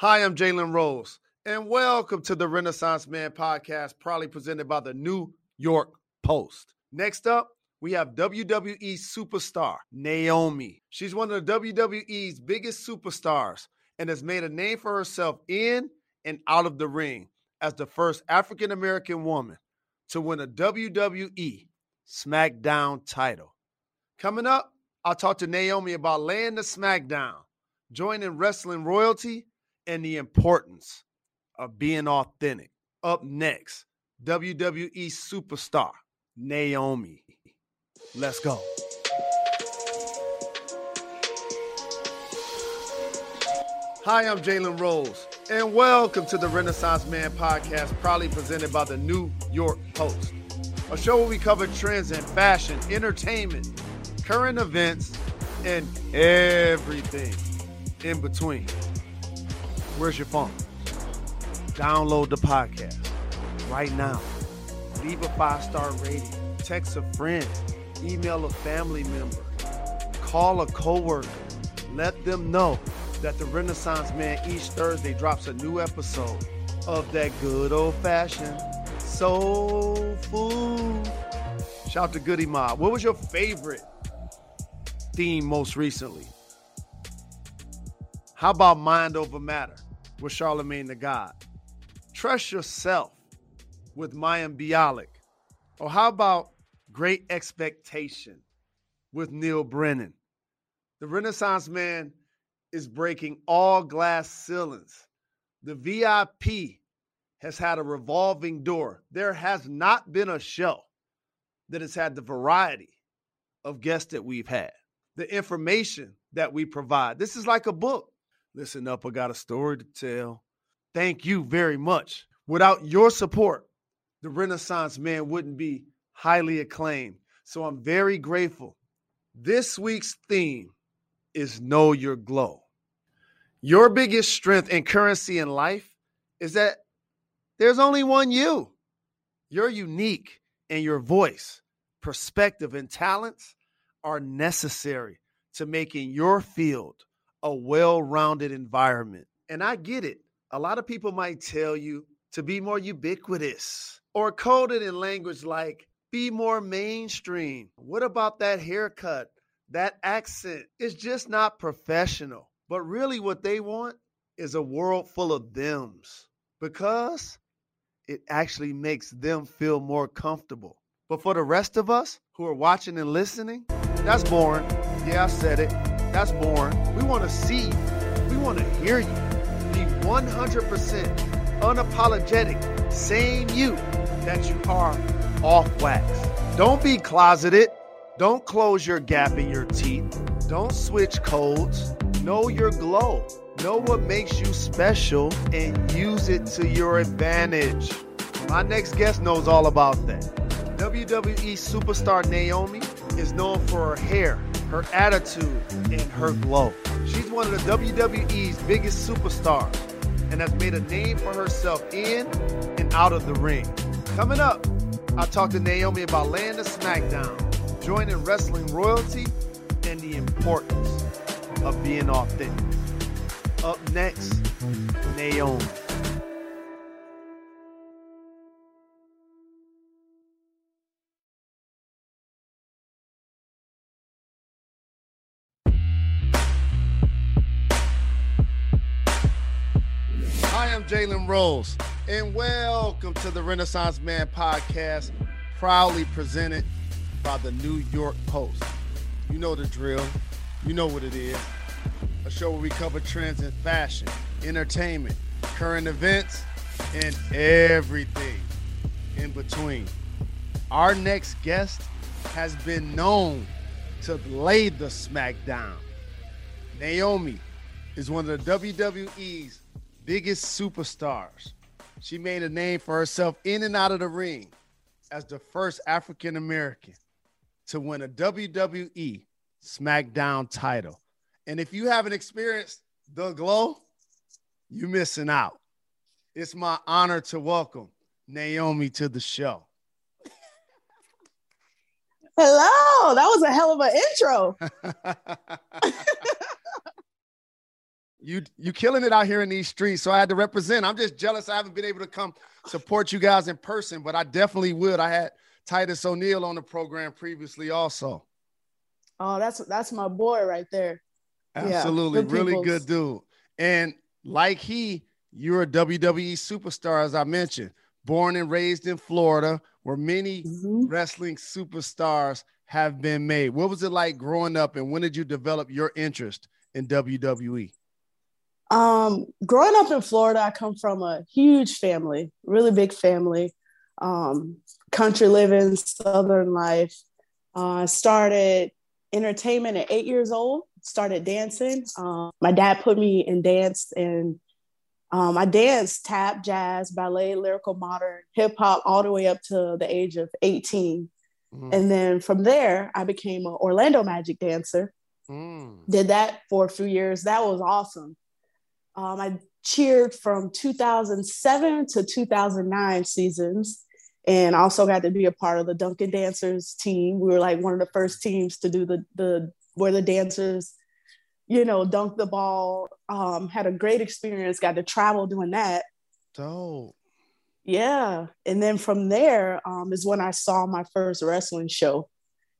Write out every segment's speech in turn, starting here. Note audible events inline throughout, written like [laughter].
Hi, I'm Jalen Rose, and welcome to the Renaissance Man podcast, proudly presented by the New York Post. Next up, we have WWE superstar Naomi. She's one of the WWE's biggest superstars and has made a name for herself in and out of the ring as the first African American woman to win a WWE SmackDown title. Coming up, I'll talk to Naomi about laying the SmackDown, joining wrestling royalty, and the importance of being authentic. Up next, WWE superstar Naomi. Let's go. Hi, I'm Jalen Rose, and welcome to the Renaissance Man podcast, proudly presented by the New York Post, a show where we cover trends in fashion, entertainment, current events, and everything in between. Where's your phone? Download the podcast right now. Leave a five star rating. Text a friend. Email a family member. Call a coworker. Let them know that the Renaissance Man each Thursday drops a new episode of that good old fashioned soul food. Shout to Goodie Mob. What was your favorite theme most recently? How about Mind Over Matter? With Charlemagne the God. Trust yourself with Mayim Bialik. Or how about Great Expectation with Neal Brennan? The Renaissance Man is breaking all glass ceilings. The VIP has had a revolving door. There has not been a show that has had the variety of guests that we've had, the information that we provide. This is like a book. Listen up, I got a story to tell. Thank you very much. Without your support, the Renaissance man wouldn't be highly acclaimed. So I'm very grateful. This week's theme is Know Your Glow. Your biggest strength and currency in life is that there's only one you. You're unique, and your voice, perspective, and talents are necessary to making your field a well rounded environment. And I get it. A lot of people might tell you to be more ubiquitous or coded in language like be more mainstream. What about that haircut? That accent is just not professional. But really, what they want is a world full of thems because it actually makes them feel more comfortable. But for the rest of us who are watching and listening, that's boring. Yeah, I said it. That's boring. We want to see you. We want to hear you. Be 100% unapologetic, saying you that you are off wax. Don't be closeted. Don't close your gap in your teeth. Don't switch codes. Know your glow. Know what makes you special and use it to your advantage. My next guest knows all about that. WWE superstar Naomi is known for her hair her attitude, and her glow. She's one of the WWE's biggest superstars and has made a name for herself in and out of the ring. Coming up, I'll talk to Naomi about the SmackDown, joining wrestling royalty, and the importance of being authentic. Up next, Naomi. Jalen Rose, and welcome to the Renaissance Man podcast, proudly presented by the New York Post. You know the drill, you know what it is. A show where we cover trends in fashion, entertainment, current events, and everything in between. Our next guest has been known to lay the smackdown. Naomi is one of the WWE's biggest superstars. She made a name for herself in and out of the ring as the first African American to win a WWE SmackDown title. And if you haven't experienced the glow, you're missing out. It's my honor to welcome Naomi to the show. Hello, that was a hell of an intro. [laughs] You you killing it out here in these streets. So I had to represent. I'm just jealous I haven't been able to come support you guys in person, but I definitely would. I had Titus O'Neil on the program previously also. Oh, that's that's my boy right there. Absolutely, yeah, really good dude. And like he, you're a WWE superstar, as I mentioned. Born and raised in Florida, where many mm-hmm. wrestling superstars have been made. What was it like growing up, and when did you develop your interest in WWE? Um, growing up in Florida, I come from a huge family, really big family. Um, country living, southern life. Uh, started entertainment at eight years old. Started dancing. Um, my dad put me in dance, and um, I danced tap, jazz, ballet, lyrical, modern, hip hop, all the way up to the age of 18. Mm. And then from there, I became an Orlando Magic dancer. Mm. Did that for a few years. That was awesome. Um, I cheered from 2007 to 2009 seasons and also got to be a part of the Duncan Dancers team. We were like one of the first teams to do the the where the dancers, you know, dunk the ball. Um, had a great experience. Got to travel doing that. Dope. Yeah, and then from there um, is when I saw my first wrestling show,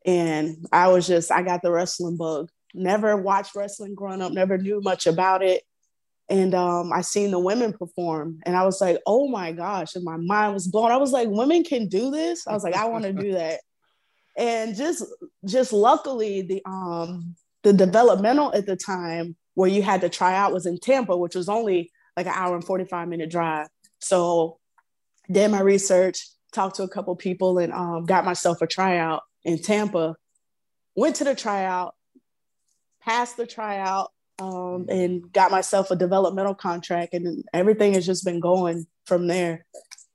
and I was just I got the wrestling bug. Never watched wrestling growing up. Never knew much about it and um, I seen the women perform, and I was like, "Oh my gosh!" And my mind was blown. I was like, "Women can do this." I was like, "I want to do [laughs] that." And just, just luckily, the um, the developmental at the time where you had to try out was in Tampa, which was only like an hour and forty five minute drive. So, did my research, talked to a couple people, and um, got myself a tryout in Tampa. Went to the tryout, passed the tryout, um, and got myself a developmental contract, and everything has just been going from there.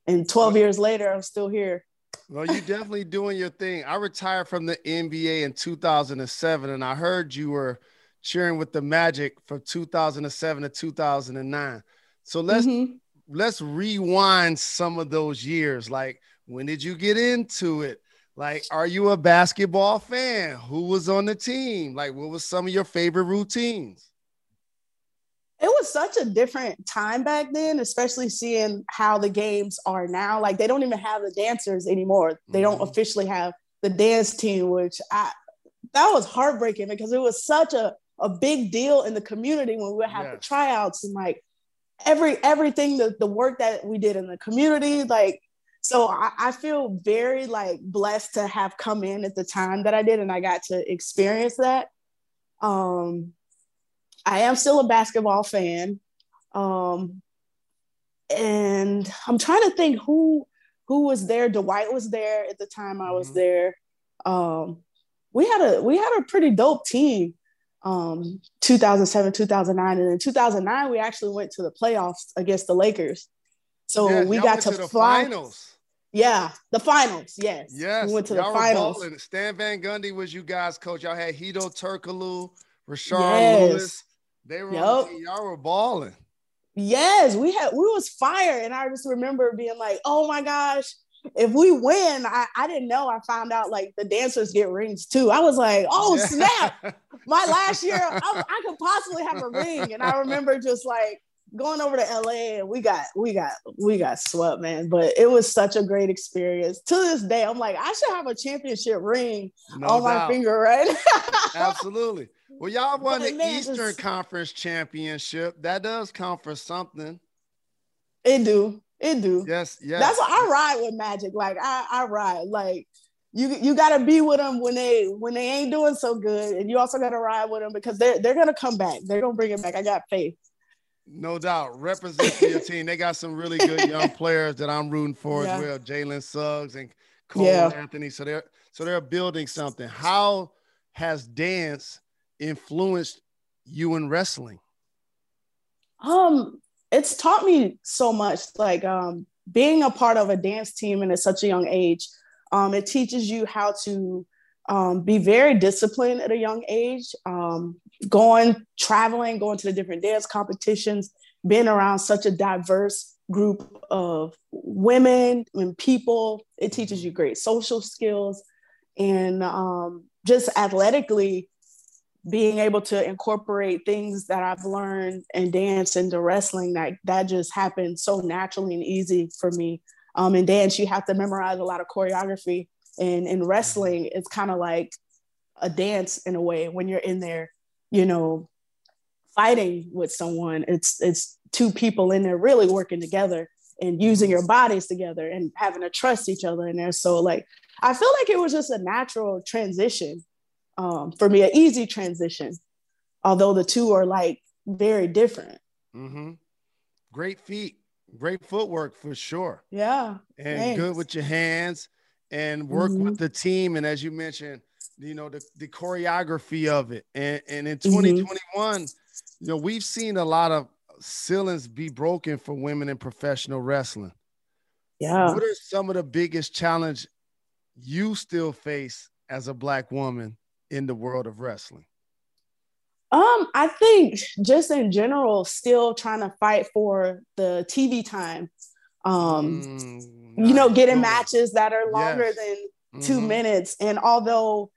And 12 years later, I'm still here. Well, you're definitely doing your thing. I retired from the NBA in 2007, and I heard you were cheering with the Magic from 2007 to 2009. So let's mm-hmm. let's rewind some of those years. Like, when did you get into it? Like, are you a basketball fan? Who was on the team? Like, what was some of your favorite routines? It was such a different time back then, especially seeing how the games are now. Like they don't even have the dancers anymore. They don't mm-hmm. officially have the dance team, which I that was heartbreaking because it was such a, a big deal in the community when we would have yes. the tryouts and like every everything the, the work that we did in the community like so I, I feel very like blessed to have come in at the time that I did and I got to experience that um I am still a basketball fan. Um, and I'm trying to think who who was there. Dwight was there at the time I was mm-hmm. there. Um, we had a we had a pretty dope team. Um, 2007, 2009, and in 2009 we actually went to the playoffs against the Lakers. So yeah, we got to, to fly. Finals. Yeah, the finals. Yes. Yes. We went to the finals. Stan Van Gundy was you guys' coach. Y'all had Hedo Turkoglu, Rashard yes. Lewis. They were yep. y'all were balling. Yes, we had we was fire. And I just remember being like, oh my gosh, if we win, I, I didn't know. I found out like the dancers get rings too. I was like, oh yeah. snap. [laughs] My last year, I, I could possibly have a ring. And I remember just like going over to LA and we got we got we got swept, man. But it was such a great experience. To this day, I'm like, I should have a championship ring no on doubt. my finger, right? [laughs] Absolutely. Well, y'all won the Eastern Conference Championship. That does count for something. It do. It do. Yes, yes. That's why I ride with Magic. Like I, I ride. Like you, you got to be with them when they when they ain't doing so good, and you also got to ride with them because they're they're gonna come back. They're gonna bring it back. I got faith. No doubt. Represent your [laughs] team. They got some really good young players that I'm rooting for yeah. as well. Jalen Suggs and Cole yeah. Anthony. So they're so they're building something. How has dance influenced you in wrestling? Um, it's taught me so much. Like um, being a part of a dance team and at such a young age, um, it teaches you how to um, be very disciplined at a young age. Um, going, traveling, going to the different dance competitions, being around such a diverse group of women and people, it teaches you great social skills and um, just athletically being able to incorporate things that I've learned in dance into wrestling, that that just happened so naturally and easy for me. Um, in dance, you have to memorize a lot of choreography, and in wrestling, it's kind of like a dance in a way when you're in there, you know, fighting with someone. It's it's two people in there really working together and using your bodies together and having to trust each other in there. So like I feel like it was just a natural transition um, for me, an easy transition, although the two are like very different. Mm-hmm. Great feet, great footwork for sure. Yeah. And thanks. good with your hands and work mm-hmm. with the team. And as you mentioned, you know, the, the choreography of it. And, and in 2021, mm-hmm. you know, we've seen a lot of ceilings be broken for women in professional wrestling. Yeah. What are some of the biggest challenge you still face as a black woman in the world of wrestling? Um, I think just in general, still trying to fight for the TV time. Um, mm, you know, getting matches that are longer yes. than 2 mm-hmm. minutes. And although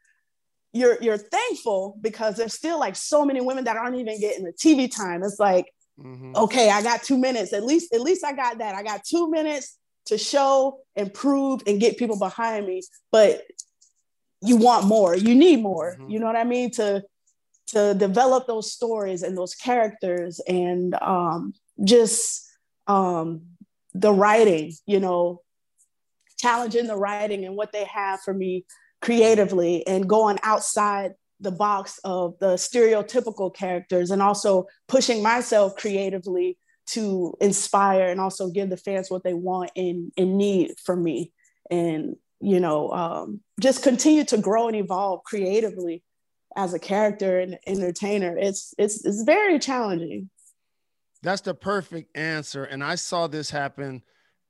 you're you're thankful because there's still like so many women that aren't even getting the TV time. It's like, mm-hmm. okay, I got two minutes. At least, at least I got that. I got two minutes to show and prove and get people behind me. But you want more. You need more. Mm-hmm. you know what i mean? To to develop those stories and those characters and um, just um, the writing you know challenging the writing and what they have for me creatively and going outside the box of the stereotypical characters and also pushing myself creatively to inspire and also give the fans what they want and, and need from me. And you know, um, just continue to grow and evolve creatively as a character and entertainer. It's it's it's very challenging. That's the perfect answer. And I saw this happen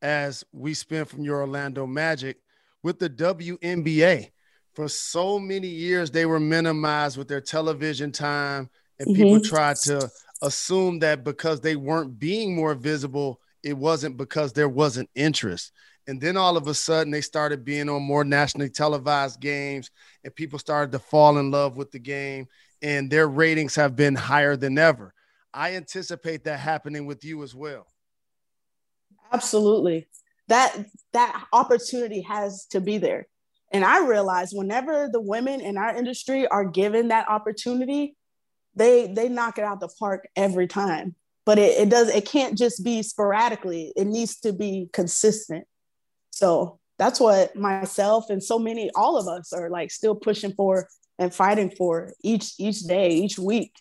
as we spent from your Orlando Magic with the WNBA. For so many years, they were minimized with their television time, and mm-hmm. people tried to assume that because they weren't being more visible, it wasn't because there wasn't interest. And then all of a sudden, they started being on more nationally televised games, and people started to fall in love with the game, and their ratings have been higher than ever. I anticipate that happening with you as well. Absolutely. That that opportunity has to be there. And I realize whenever the women in our industry are given that opportunity, they they knock it out the park every time. But it, it does it can't just be sporadically. It needs to be consistent. So that's what myself and so many, all of us are like still pushing for and fighting for each each day, each week.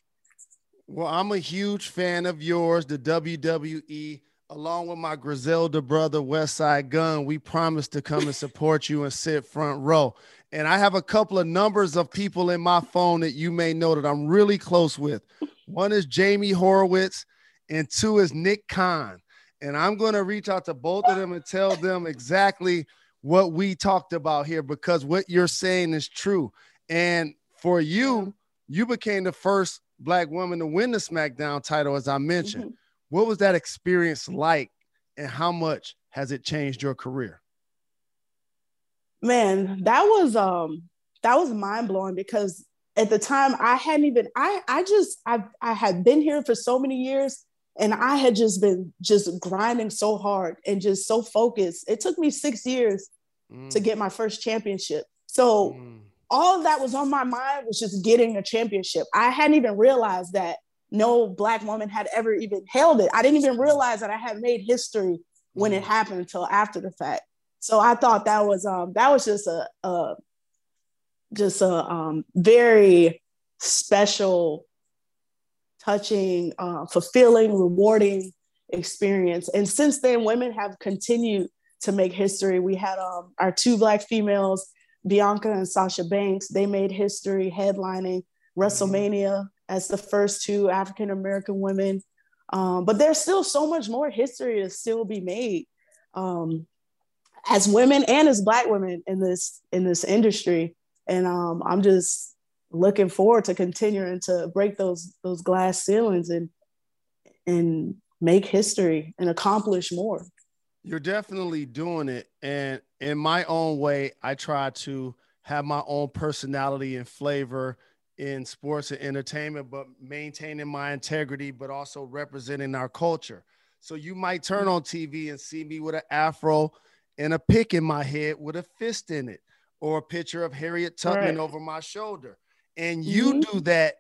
Well, I'm a huge fan of yours, the WWE, along with my Griselda brother, Westside Gun. We promise to come and support you and sit front row. And I have a couple of numbers of people in my phone that you may know that I'm really close with. One is Jamie Horowitz, and two is Nick Khan. And I'm going to reach out to both of them and tell them exactly what we talked about here because what you're saying is true. And for you, you became the first black woman to win the SmackDown title, as I mentioned. Mm-hmm. What was that experience like, and how much has it changed your career? Man, that was um that was mind blowing because at the time I hadn't even I I just I I had been here for so many years and I had just been just grinding so hard and just so focused. It took me six years mm. to get my first championship. So mm. all that was on my mind was just getting a championship. I hadn't even realized that no black woman had ever even held it. I didn't even realize that I had made history when it mm. happened until after the fact. So I thought that was um that was just a, a just a um very special touching, uh, fulfilling, rewarding experience. And since then, women have continued to make history. We had um, our two Black females, Bianca and Sasha Banks, they made history headlining WrestleMania as the first two African American women. Um, but there's still so much more history to still be made um, as women and as Black women in this in this industry. And um, I'm just looking forward to continuing to break those those glass ceilings and and make history and accomplish more. You're definitely doing it. And in my own way, I try to have my own personality and flavor in sports and entertainment, but maintaining my integrity, but also representing our culture. So you might turn on TV and see me with an afro and a pick in my head with a fist in it, or a picture of Harriet Tubman right. over my shoulder. And you mm-hmm. do that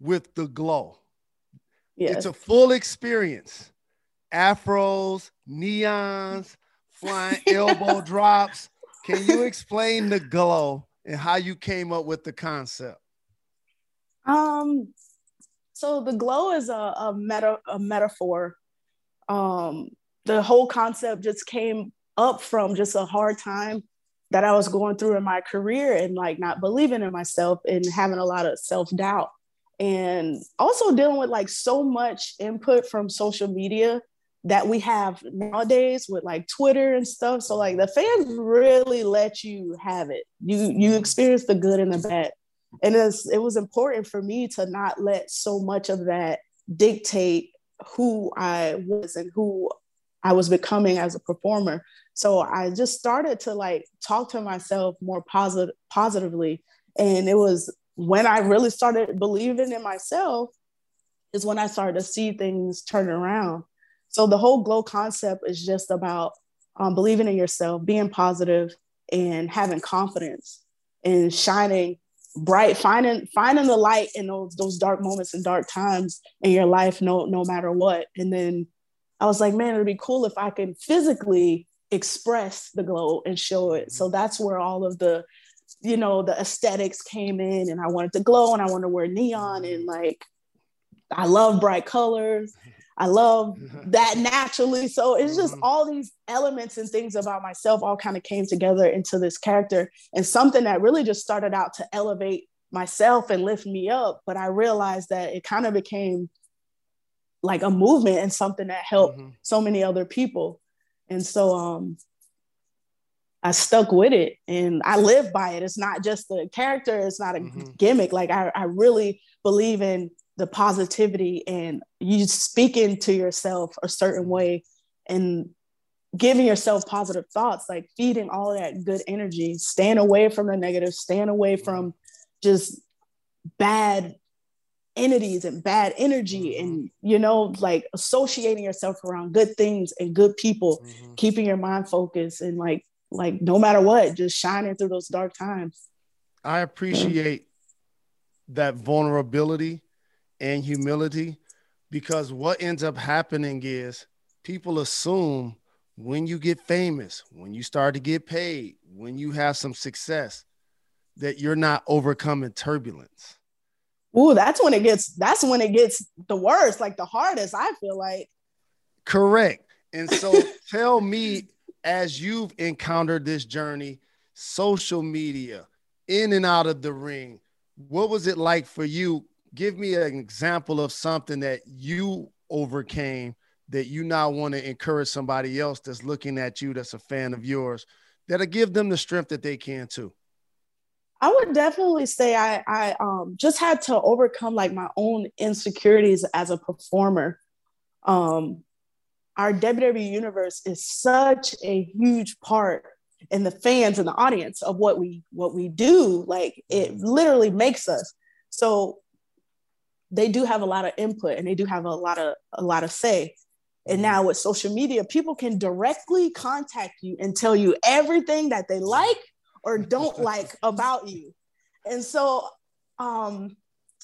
with the glow. Yes. It's a full experience. Afros, neons, flying [laughs] elbow drops. Can you explain the glow and how you came up with the concept? Um, so the glow is a, a meta a metaphor. Um, the whole concept just came up from just a hard time that I was going through in my career and like not believing in myself and having a lot of self doubt and also dealing with like so much input from social media that we have nowadays with like Twitter and stuff. So like the fans really let you have it. You you experience the good and the bad. And it's, it was important for me to not let so much of that dictate who I was and who I was becoming as a performer. So I just started to like talk to myself more positive positively. And it was when I really started believing in myself, is when I started to see things turn around. So the whole glow concept is just about um, believing in yourself, being positive, and having confidence and shining bright, finding finding the light in those those dark moments and dark times in your life, no no matter what. And then I was like, man, it'd be cool if I could physically express the glow and show it. So that's where all of the, you know, the aesthetics came in, and I wanted to glow, and I wanted to wear neon, and like, I love bright colors. I love [laughs] that naturally. So it's just mm-hmm. all these elements and things about myself all kind of came together into this character and something that really just started out to elevate myself and lift me up. But I realized that it kind of became like a movement and something that helped mm-hmm. so many other people. And so um I stuck with it and I live by it. It's not just a character, it's not a mm-hmm. gimmick. Like I, I really believe in the positivity and you speaking to yourself a certain way and giving yourself positive thoughts, like feeding all that good energy, staying away from the negative, staying away from just bad entities and bad energy mm-hmm. and you know like associating yourself around good things and good people mm-hmm. keeping your mind focused and like like no matter what just shining through those dark times i appreciate that vulnerability and humility because what ends up happening is people assume when you get famous, when you start to get paid, when you have some success, that you're not overcoming turbulence. Ooh, that's when it gets that's when it gets the worst, like the hardest, I feel like. Correct. And so [laughs] tell me as you've encountered this journey, social media, in and out of the ring, what was it like for you give me an example of something that you overcame that you now want to encourage somebody else that's looking at you that's a fan of yours that'll give them the strength that they can too i would definitely say i i um, just had to overcome like my own insecurities as a performer. Um our WWE universe is such a huge part in the fans and the audience of what we what we do. Like it literally makes us. So they do have a lot of input and they do have a lot of a lot of say. And mm-hmm. now with social media people can directly contact you and tell you everything that they like or [laughs] don't like about you. And so um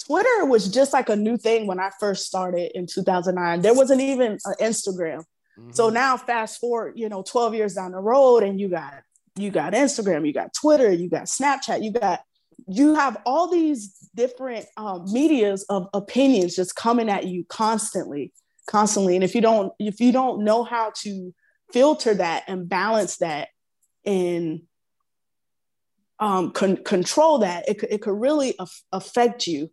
twitter was just like a new thing when i first started in 2009 there wasn't even an instagram. Mm-hmm. so now fast forward you know 12 years down the road and you got you got instagram you got twitter you got snapchat you got you have all these different um, medias of opinions just coming at you constantly constantly. And if you don't if you don't know how to filter that and balance that and um, con- control that it, it could really af- affect you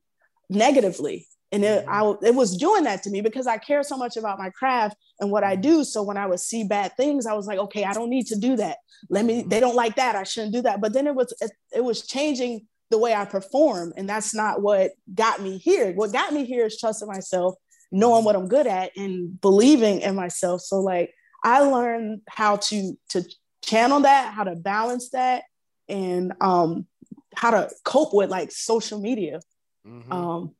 negatively and it, mm-hmm. I, it was doing that to me because i care so much about my craft and what i do so when i would see bad things i was like okay i don't need to do that let me they don't like that i shouldn't do that but then it was it, it was changing the way I perform. And that's not what got me here. What got me here is trusting myself, knowing what I'm good at, and believing in myself. So like I learned how to to channel that, how to balance that, and um, how to cope with like social media. Mm-hmm. Um,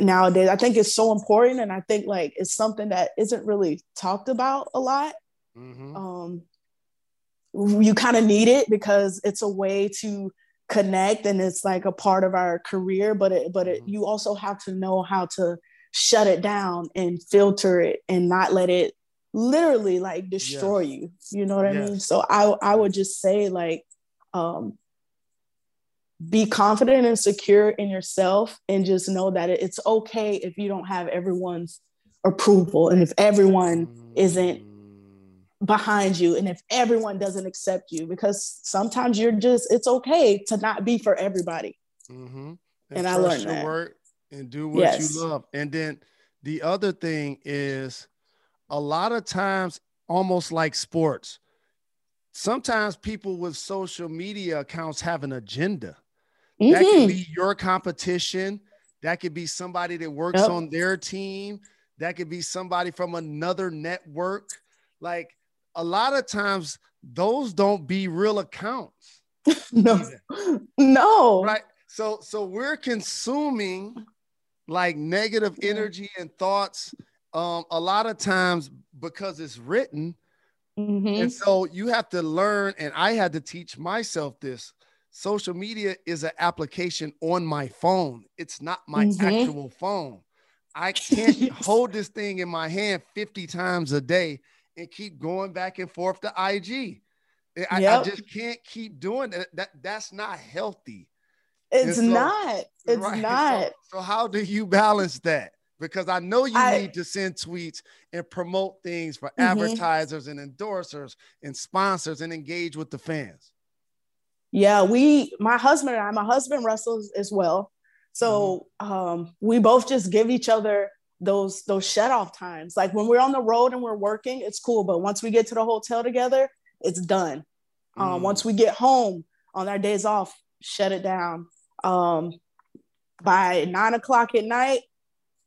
nowadays, I think it's so important, and I think like it's something that isn't really talked about a lot. Mm-hmm. Um, you kind of need it because it's a way to connect and it's like a part of our career but it but it, mm-hmm. you also have to know how to shut it down and filter it and not let it literally like destroy yes. you you know what yes. i mean so i i would just say like um be confident and secure in yourself and just know that it's okay if you don't have everyone's approval and if everyone isn't mm. behind you and if everyone doesn't accept you because sometimes you're just it's okay to not be for everybody mm-hmm. and, and i learned that work and do what yes. you love and then the other thing is a lot of times almost like sports sometimes people with social media accounts have an agenda Mm-hmm. That could be your competition. That could be somebody that works yep. on their team. That could be somebody from another network. Like a lot of times, those don't be real accounts. [laughs] no, no. Right. So, so we're consuming like negative energy and thoughts um, a lot of times because it's written. Mm-hmm. And so you have to learn, and I had to teach myself this social media is an application on my phone. It's not my mm-hmm. actual phone. I [laughs] can't hold this thing in my hand 50 times a day and keep going back and forth to IG. I, yep. I just can't keep doing that. that that's not healthy. It's so, not. It's [laughs] right? not. So, so, how do you balance that? Because I know you I, need to send tweets and promote things for mm-hmm. advertisers and endorsers and sponsors and engage with the fans yeah, we, my husband and I, my husband wrestles as well. So mm-hmm. um, we both just give each other those those shut off times. Like when we're on the road and we're working, it's cool. But once we get to the hotel together, it's done. Um, mm. Once we get home on our days off, shut it down. Um, by nine o'clock at night,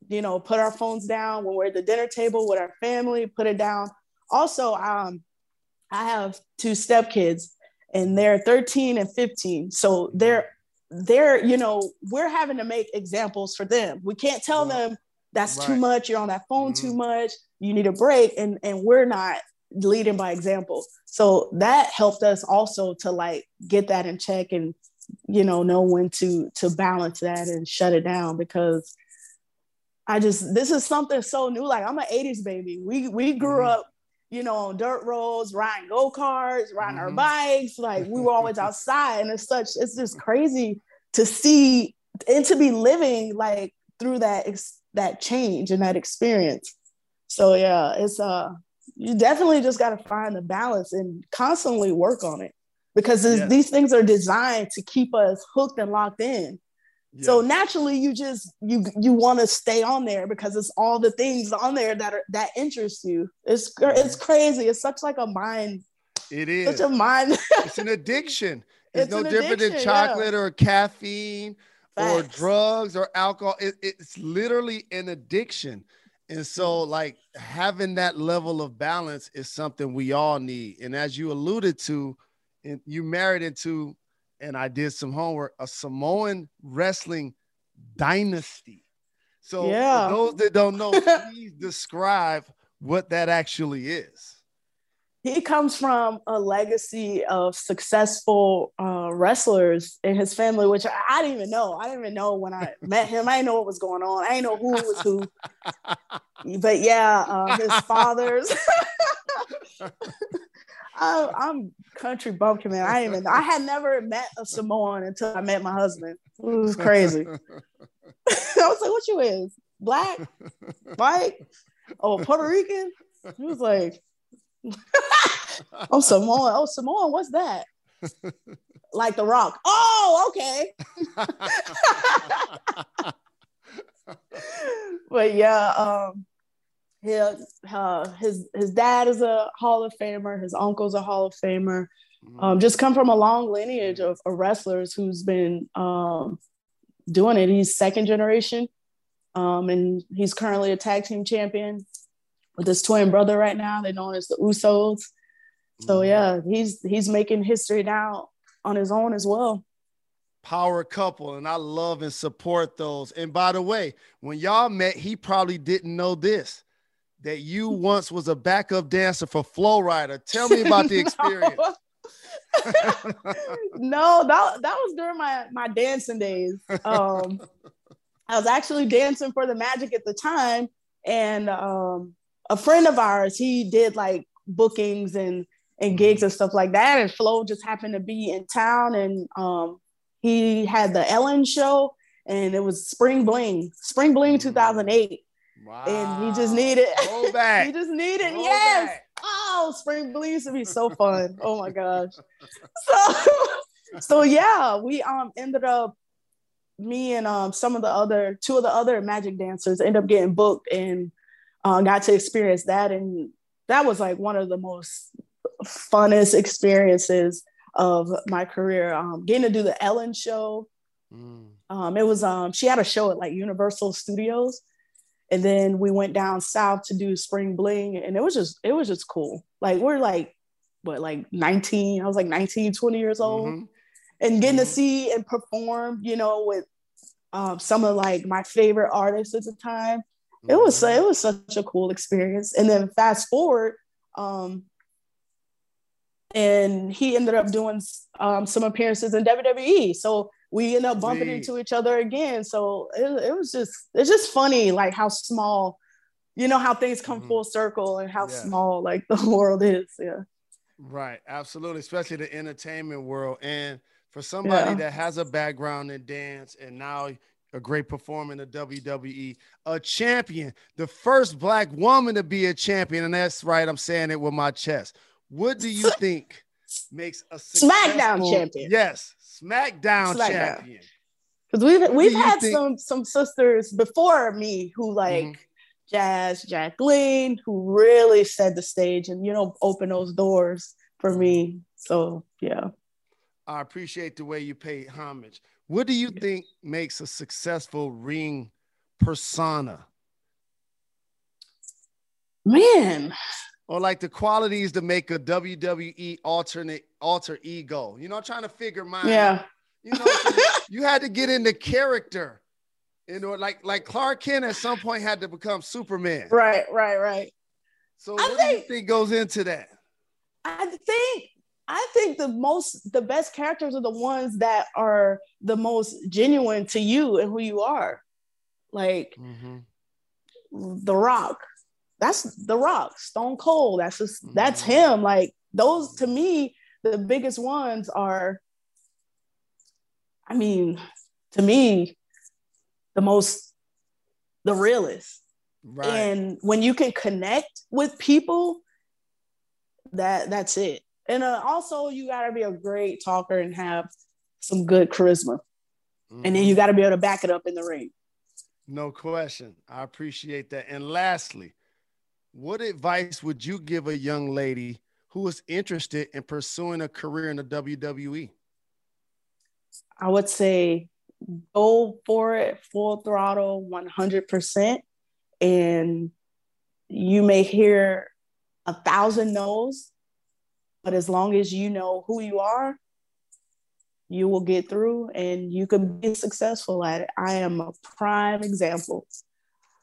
you know, put our phones down when we're at the dinner table with our family, put it down. Also, um, I have two stepkids and they're 13 and 15 so they're they're you know we're having to make examples for them we can't tell them that's right. too much you're on that phone mm-hmm. too much you need a break and and we're not leading by example so that helped us also to like get that in check and you know know when to to balance that and shut it down because i just this is something so new like i'm an 80s baby we we grew mm-hmm. up you know, on dirt roads, riding go karts, riding mm-hmm. our bikes. Like we were always [laughs] outside, and it's such it's just crazy to see and to be living like through that that change and that experience. So yeah, it's uh you definitely just got to find the balance and constantly work on it because yeah. these things are designed to keep us hooked and locked in. So naturally, you just you you want to stay on there because it's all the things on there that are that interest you. It's it's crazy. It's such like a mind. It is such a mind. [laughs] it's an addiction. It's, it's no different than chocolate yeah. or caffeine Facts. or drugs or alcohol. It, it's literally an addiction. And so, mm. like having that level of balance is something we all need. And as you alluded to, and you married into and I did some homework, a Samoan wrestling dynasty. So yeah. those that don't know, [laughs] please describe what that actually is. He comes from a legacy of successful uh, wrestlers in his family, which I, didn't even know. I didn't even know when I met him. I didn't know what was going on. I didn't know who was who. [laughs] but yeah, uh, his father's. [laughs] I, am country bumpkin man. I even I had never met a Samoan until I met my husband. It was crazy. [laughs] I was like, "What you is? Black, white, oh Puerto Rican?" He was like, [laughs] "Oh Samoan. Oh Samoan. What's that?" like the Rock. Oh, okay. [laughs] but yeah, um, his, uh, his his dad is a Hall of Famer. His uncle's a Hall of Famer. Mm-hmm. Um, just come from a long lineage of, of wrestlers who's been um, doing it. He's second generation, um, and he's currently a tag team champion with his twin brother right now. They're known as the Usos. So mm-hmm. yeah, he's he's making history now on his own as well. power couple, and I love and support those. And by the way, when y'all met, he probably didn't know this that you once was a backup dancer for Flo Rida. Tell me about the [laughs] [laughs] experience. no, that, that was during my my dancing days. Um, I was actually dancing for the Magic at the time, and um, a friend of ours he did like bookings and and gigs and stuff like that. And Flo just happened to be in town, and um, he had the Ellen show, and it was Spring Bling, Spring Bling 2008. Wow. And he just needed, Roll [laughs] back. he just needed, Roll yes. Back. Oh, Spring Bling would be so fun. oh my gosh. [laughs] So, [laughs] so yeah, we um ended up me and um some of the other two of the other magic dancers end up getting booked and uh, got to experience that and that was like one of the most funnest experiences of my career. Um, getting to do the Ellen show. Mm. Um, it was um, she had a show at like Universal Studios, and then we went down south to do Spring Bling, and it was just it was just cool. Like we're like what like 19, I was like 19, 20 years old, mm-hmm. and getting mm-hmm. to see and perform, you know, with um, some of like my favorite artists at the time. Mm-hmm. It was mm-hmm. it was such a cool experience. And then fast forward, um, and he ended up doing um, some appearances in WWE. So we end up bumping Sweet. into each other again. So it, it, was just it's just funny, like how small, you know, how things come mm-hmm. full circle and how yeah. small like [laughs] the world is. Yeah. Right. Absolutely. Especially the entertainment world. And for somebody yeah. that has a background in dance and now a great performer in the WWE, a champion, the first black woman to be a champion. And that's right. I'm saying it with my chest. What do you [laughs] think makes a SmackDown champion? Yes, SmackDown, SmackDown. champion. Because we've we've had think? some some sisters before me who like mm-hmm. Jazz, Jacqueline, who really set the stage and you know open those doors for me. So yeah. I appreciate the way you pay homage. What do you think makes a successful ring persona? Man, or like the qualities to make a WWE alternate alter ego. You know, trying to figure mine. Yeah. Out. You know, you had to get into character. You know, like like Clark Kent at some point had to become Superman. Right, right, right. So I what think, do you think goes into that? I think I think the most the best characters are the ones that are the most genuine to you and who you are. Like mm-hmm. The Rock, that's the rock stone cold that's just mm-hmm. that's him like those to me the biggest ones are i mean to me the most the realest right. and when you can connect with people that that's it and uh, also you got to be a great talker and have some good charisma mm-hmm. and then mm-hmm. you got to be able to back it up in the ring no question i appreciate that and lastly what advice would you give a young lady who is interested in pursuing a career in the WWE? I would say go for it full throttle 100% and you may hear a thousand no's but as long as you know who you are you will get through and you can be successful at it i am a prime example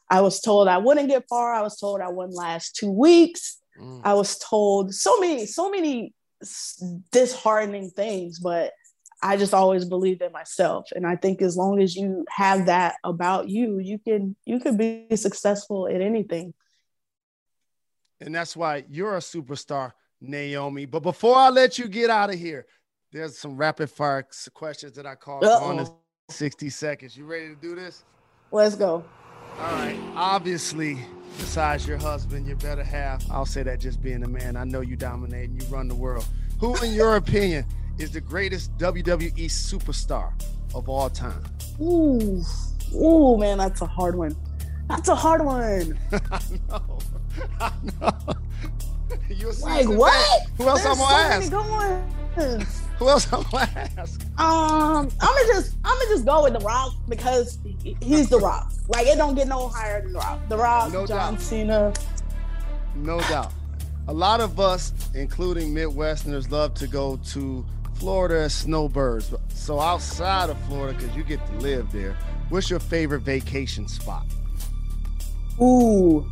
I was told I wouldn't get far. I was told I wouldn't last two weeks. Mm. I was told so many, so many disheartening things, but I just always believed in myself. And I think as long as you have that about you, you can you can be successful at anything. And that's why you're a superstar, Naomi. But before I let you get out of here, there's some rapid fire questions that I call on in 60 seconds. You ready to do this? Let's go. All right. Obviously, besides your husband, your better half, I'll say that just being a man, I know you dominate and you run the world. Who, in your opinion, is the greatest WWE superstar of all time? Ooh, ooh, man, that's a hard one. That's a hard one. [laughs] I know. I know. [laughs] You're like what? Who else There's I'm gonna so ask? [laughs] Who else I'm gonna ask? Um, I'm gonna just I'm gonna just go with The Rock because he's The Rock. Like it don't get no higher than The Rock. The Rock, no John doubt. Cena. No doubt. A lot of us, including Midwesterners, love to go to Florida as snowbirds. So outside of Florida, because you get to live there, what's your favorite vacation spot? Ooh,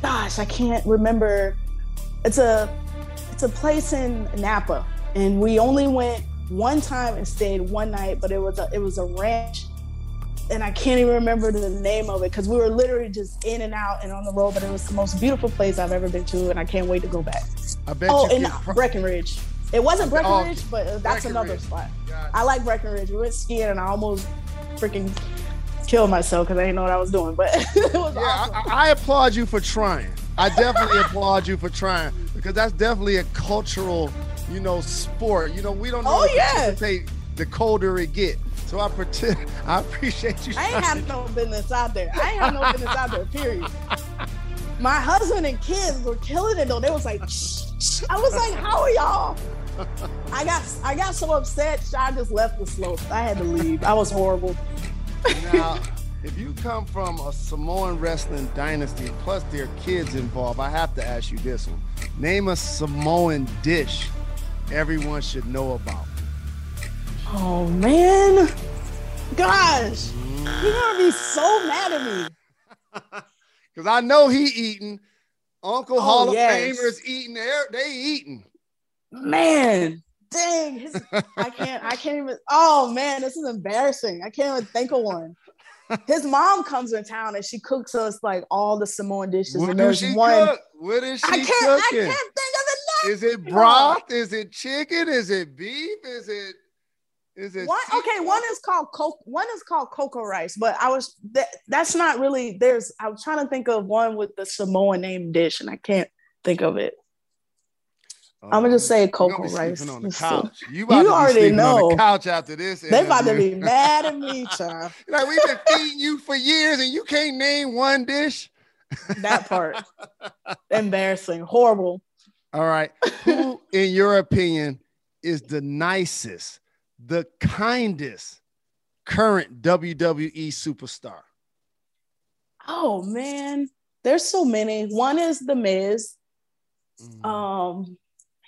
gosh, I can't remember. It's a it's a place in Napa, and we only went one time and stayed one night, but it was a it was a ranch, and I can't even remember the name of it because we were literally just in and out and on the road. But it was the most beautiful place I've ever been to, and I can't wait to go back. I bet. Oh, you in pro- Breckenridge. It wasn't Oh, Breckenridge, but that's another spot. I like Breckenridge. We went skiing, and I almost freaking killed myself because I didn't know what I was doing. But [laughs] it was Yeah, awesome. I, I applaud you for trying. I definitely applaud you for trying because that's definitely a cultural, you know, sport. You know, we don't know Oh, to yeah. participate the colder it get. So I pretend [laughs] I appreciate you. I ain't have no business out there. I ain't have no business out there. Period. My husband and kids were killing it though. They was like, shh, shh. I was like, how are y'all? I got I got so upset. I just left the slope. I had to leave. I was horrible. Now, if you come from a Samoan wrestling dynasty, plus there are kids involved, I have to ask you this one. Name a Samoan dish everyone should know about. Oh man, gosh, you're gonna be so mad at me. [laughs] Because I know he eating. Uncle Oh, Hall of yes. Famers eating. They're, they eating. Man, dang, his, I can't, I can't even. Oh man, this is embarrassing. I can't even think of one. His mom comes in town and she cooks us like all the Samoan dishes. What and does she one. cook? What is she I can't, I cooking? can't think of it Is it broth? Is it chicken? Is it beef? Is it? Is it? One, okay, one is called coke. One is called cocoa rice, but I was that, that's not really. There's. I was trying to think of one with the Samoan name dish, and I can't think of it. I'm gonna just say cocoa rice. on the [laughs] couch. You, about to You be already sleeping on the know. couch after this. They about to be [laughs] mad at me, child. [laughs] Like we've been feeding you for years, and you can't name one dish. That part, embarrassing, horrible. All right. Who, in your opinion, is the nicest, the kindest current WWE superstar? Oh man, there's so many. One is the Miz. Mm. Um,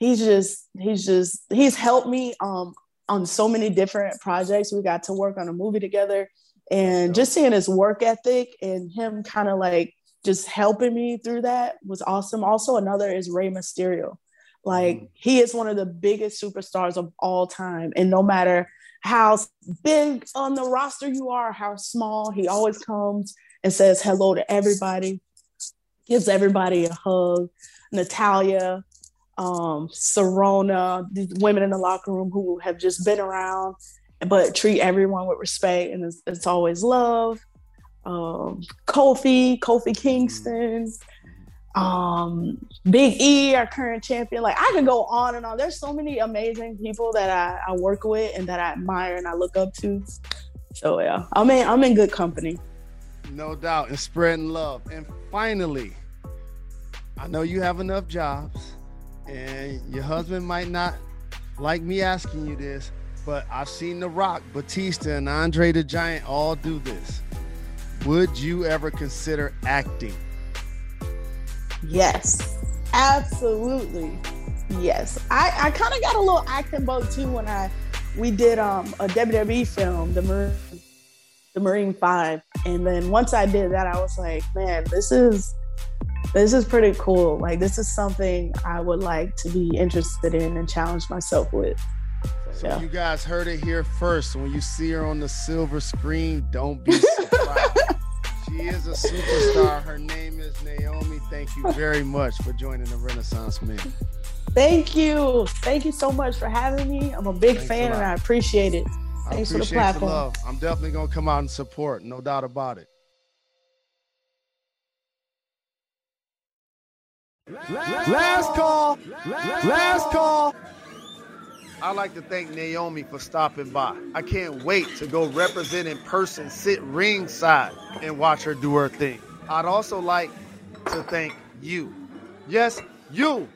he's just he's just he's helped me um on so many different projects. We got to work on a movie together, and just seeing his work ethic and him kind of like just helping me through that was awesome. Also, another is Rey Mysterio. Like Mhm. he is one of the biggest superstars of all time, and no matter how big on the roster you are, how small, he always comes and says hello to everybody, gives everybody a hug. Natalya, um, Serona, these women in the locker room who have just been around, but treat everyone with respect, and it's, it's always love. Um, Kofi, Kofi Kingston, um, Big E, our current champion. Like I could go on and on. There's so many amazing people that I, I work with and that I admire and I look up to. So yeah, I'm in I'm in good company. No doubt, and spreading love. And finally, I know you have enough jobs, and your husband might not like me asking you this, but I've seen The Rock, Batista, and Andre the Giant all do this. Would you ever consider acting? Yes, absolutely. Yes, I, I kind of got a little acting bug too when I we did um a WWE film, the Marine, the Marine Five, and then once I did that, I was like, man, this is this is pretty cool. Like this is something I would like to be interested in and challenge myself with. So Yeah. you guys heard it here first. When you see her on the silver screen, don't be [laughs] surprised. she is a superstar. Her name is Naomi. Thank you very much for joining the Renaissance Men. Thank you, thank you so much for having me. I'm a big Thanks a fan and. I appreciate it. I Thanks for the appreciate platform. love. I'm definitely gonna come out and support, no doubt about it. Last call. Last call. I'd like to thank Naomi for stopping by. I can't wait to go represent in person, sit ringside, and watch her do her thing. I'd also like to thank you. Yes, you.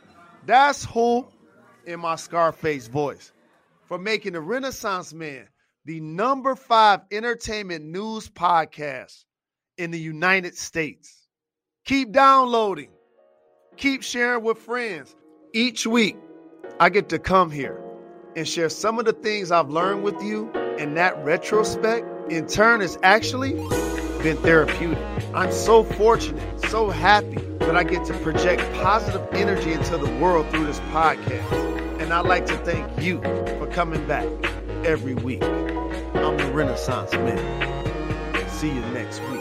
That's who in my Scarface voice for making the Renaissance Man the number five entertainment news podcast in the United States. Keep downloading, keep sharing with friends. Each week, I get to come here and share some of the things I've learned with you. And that retrospect, in turn, has actually been therapeutic. I'm so fortunate, so happy that I get to project positive energy into the world through this podcast. And I'd like to thank you for coming back every week. I'm the Renaissance Man. See you next week.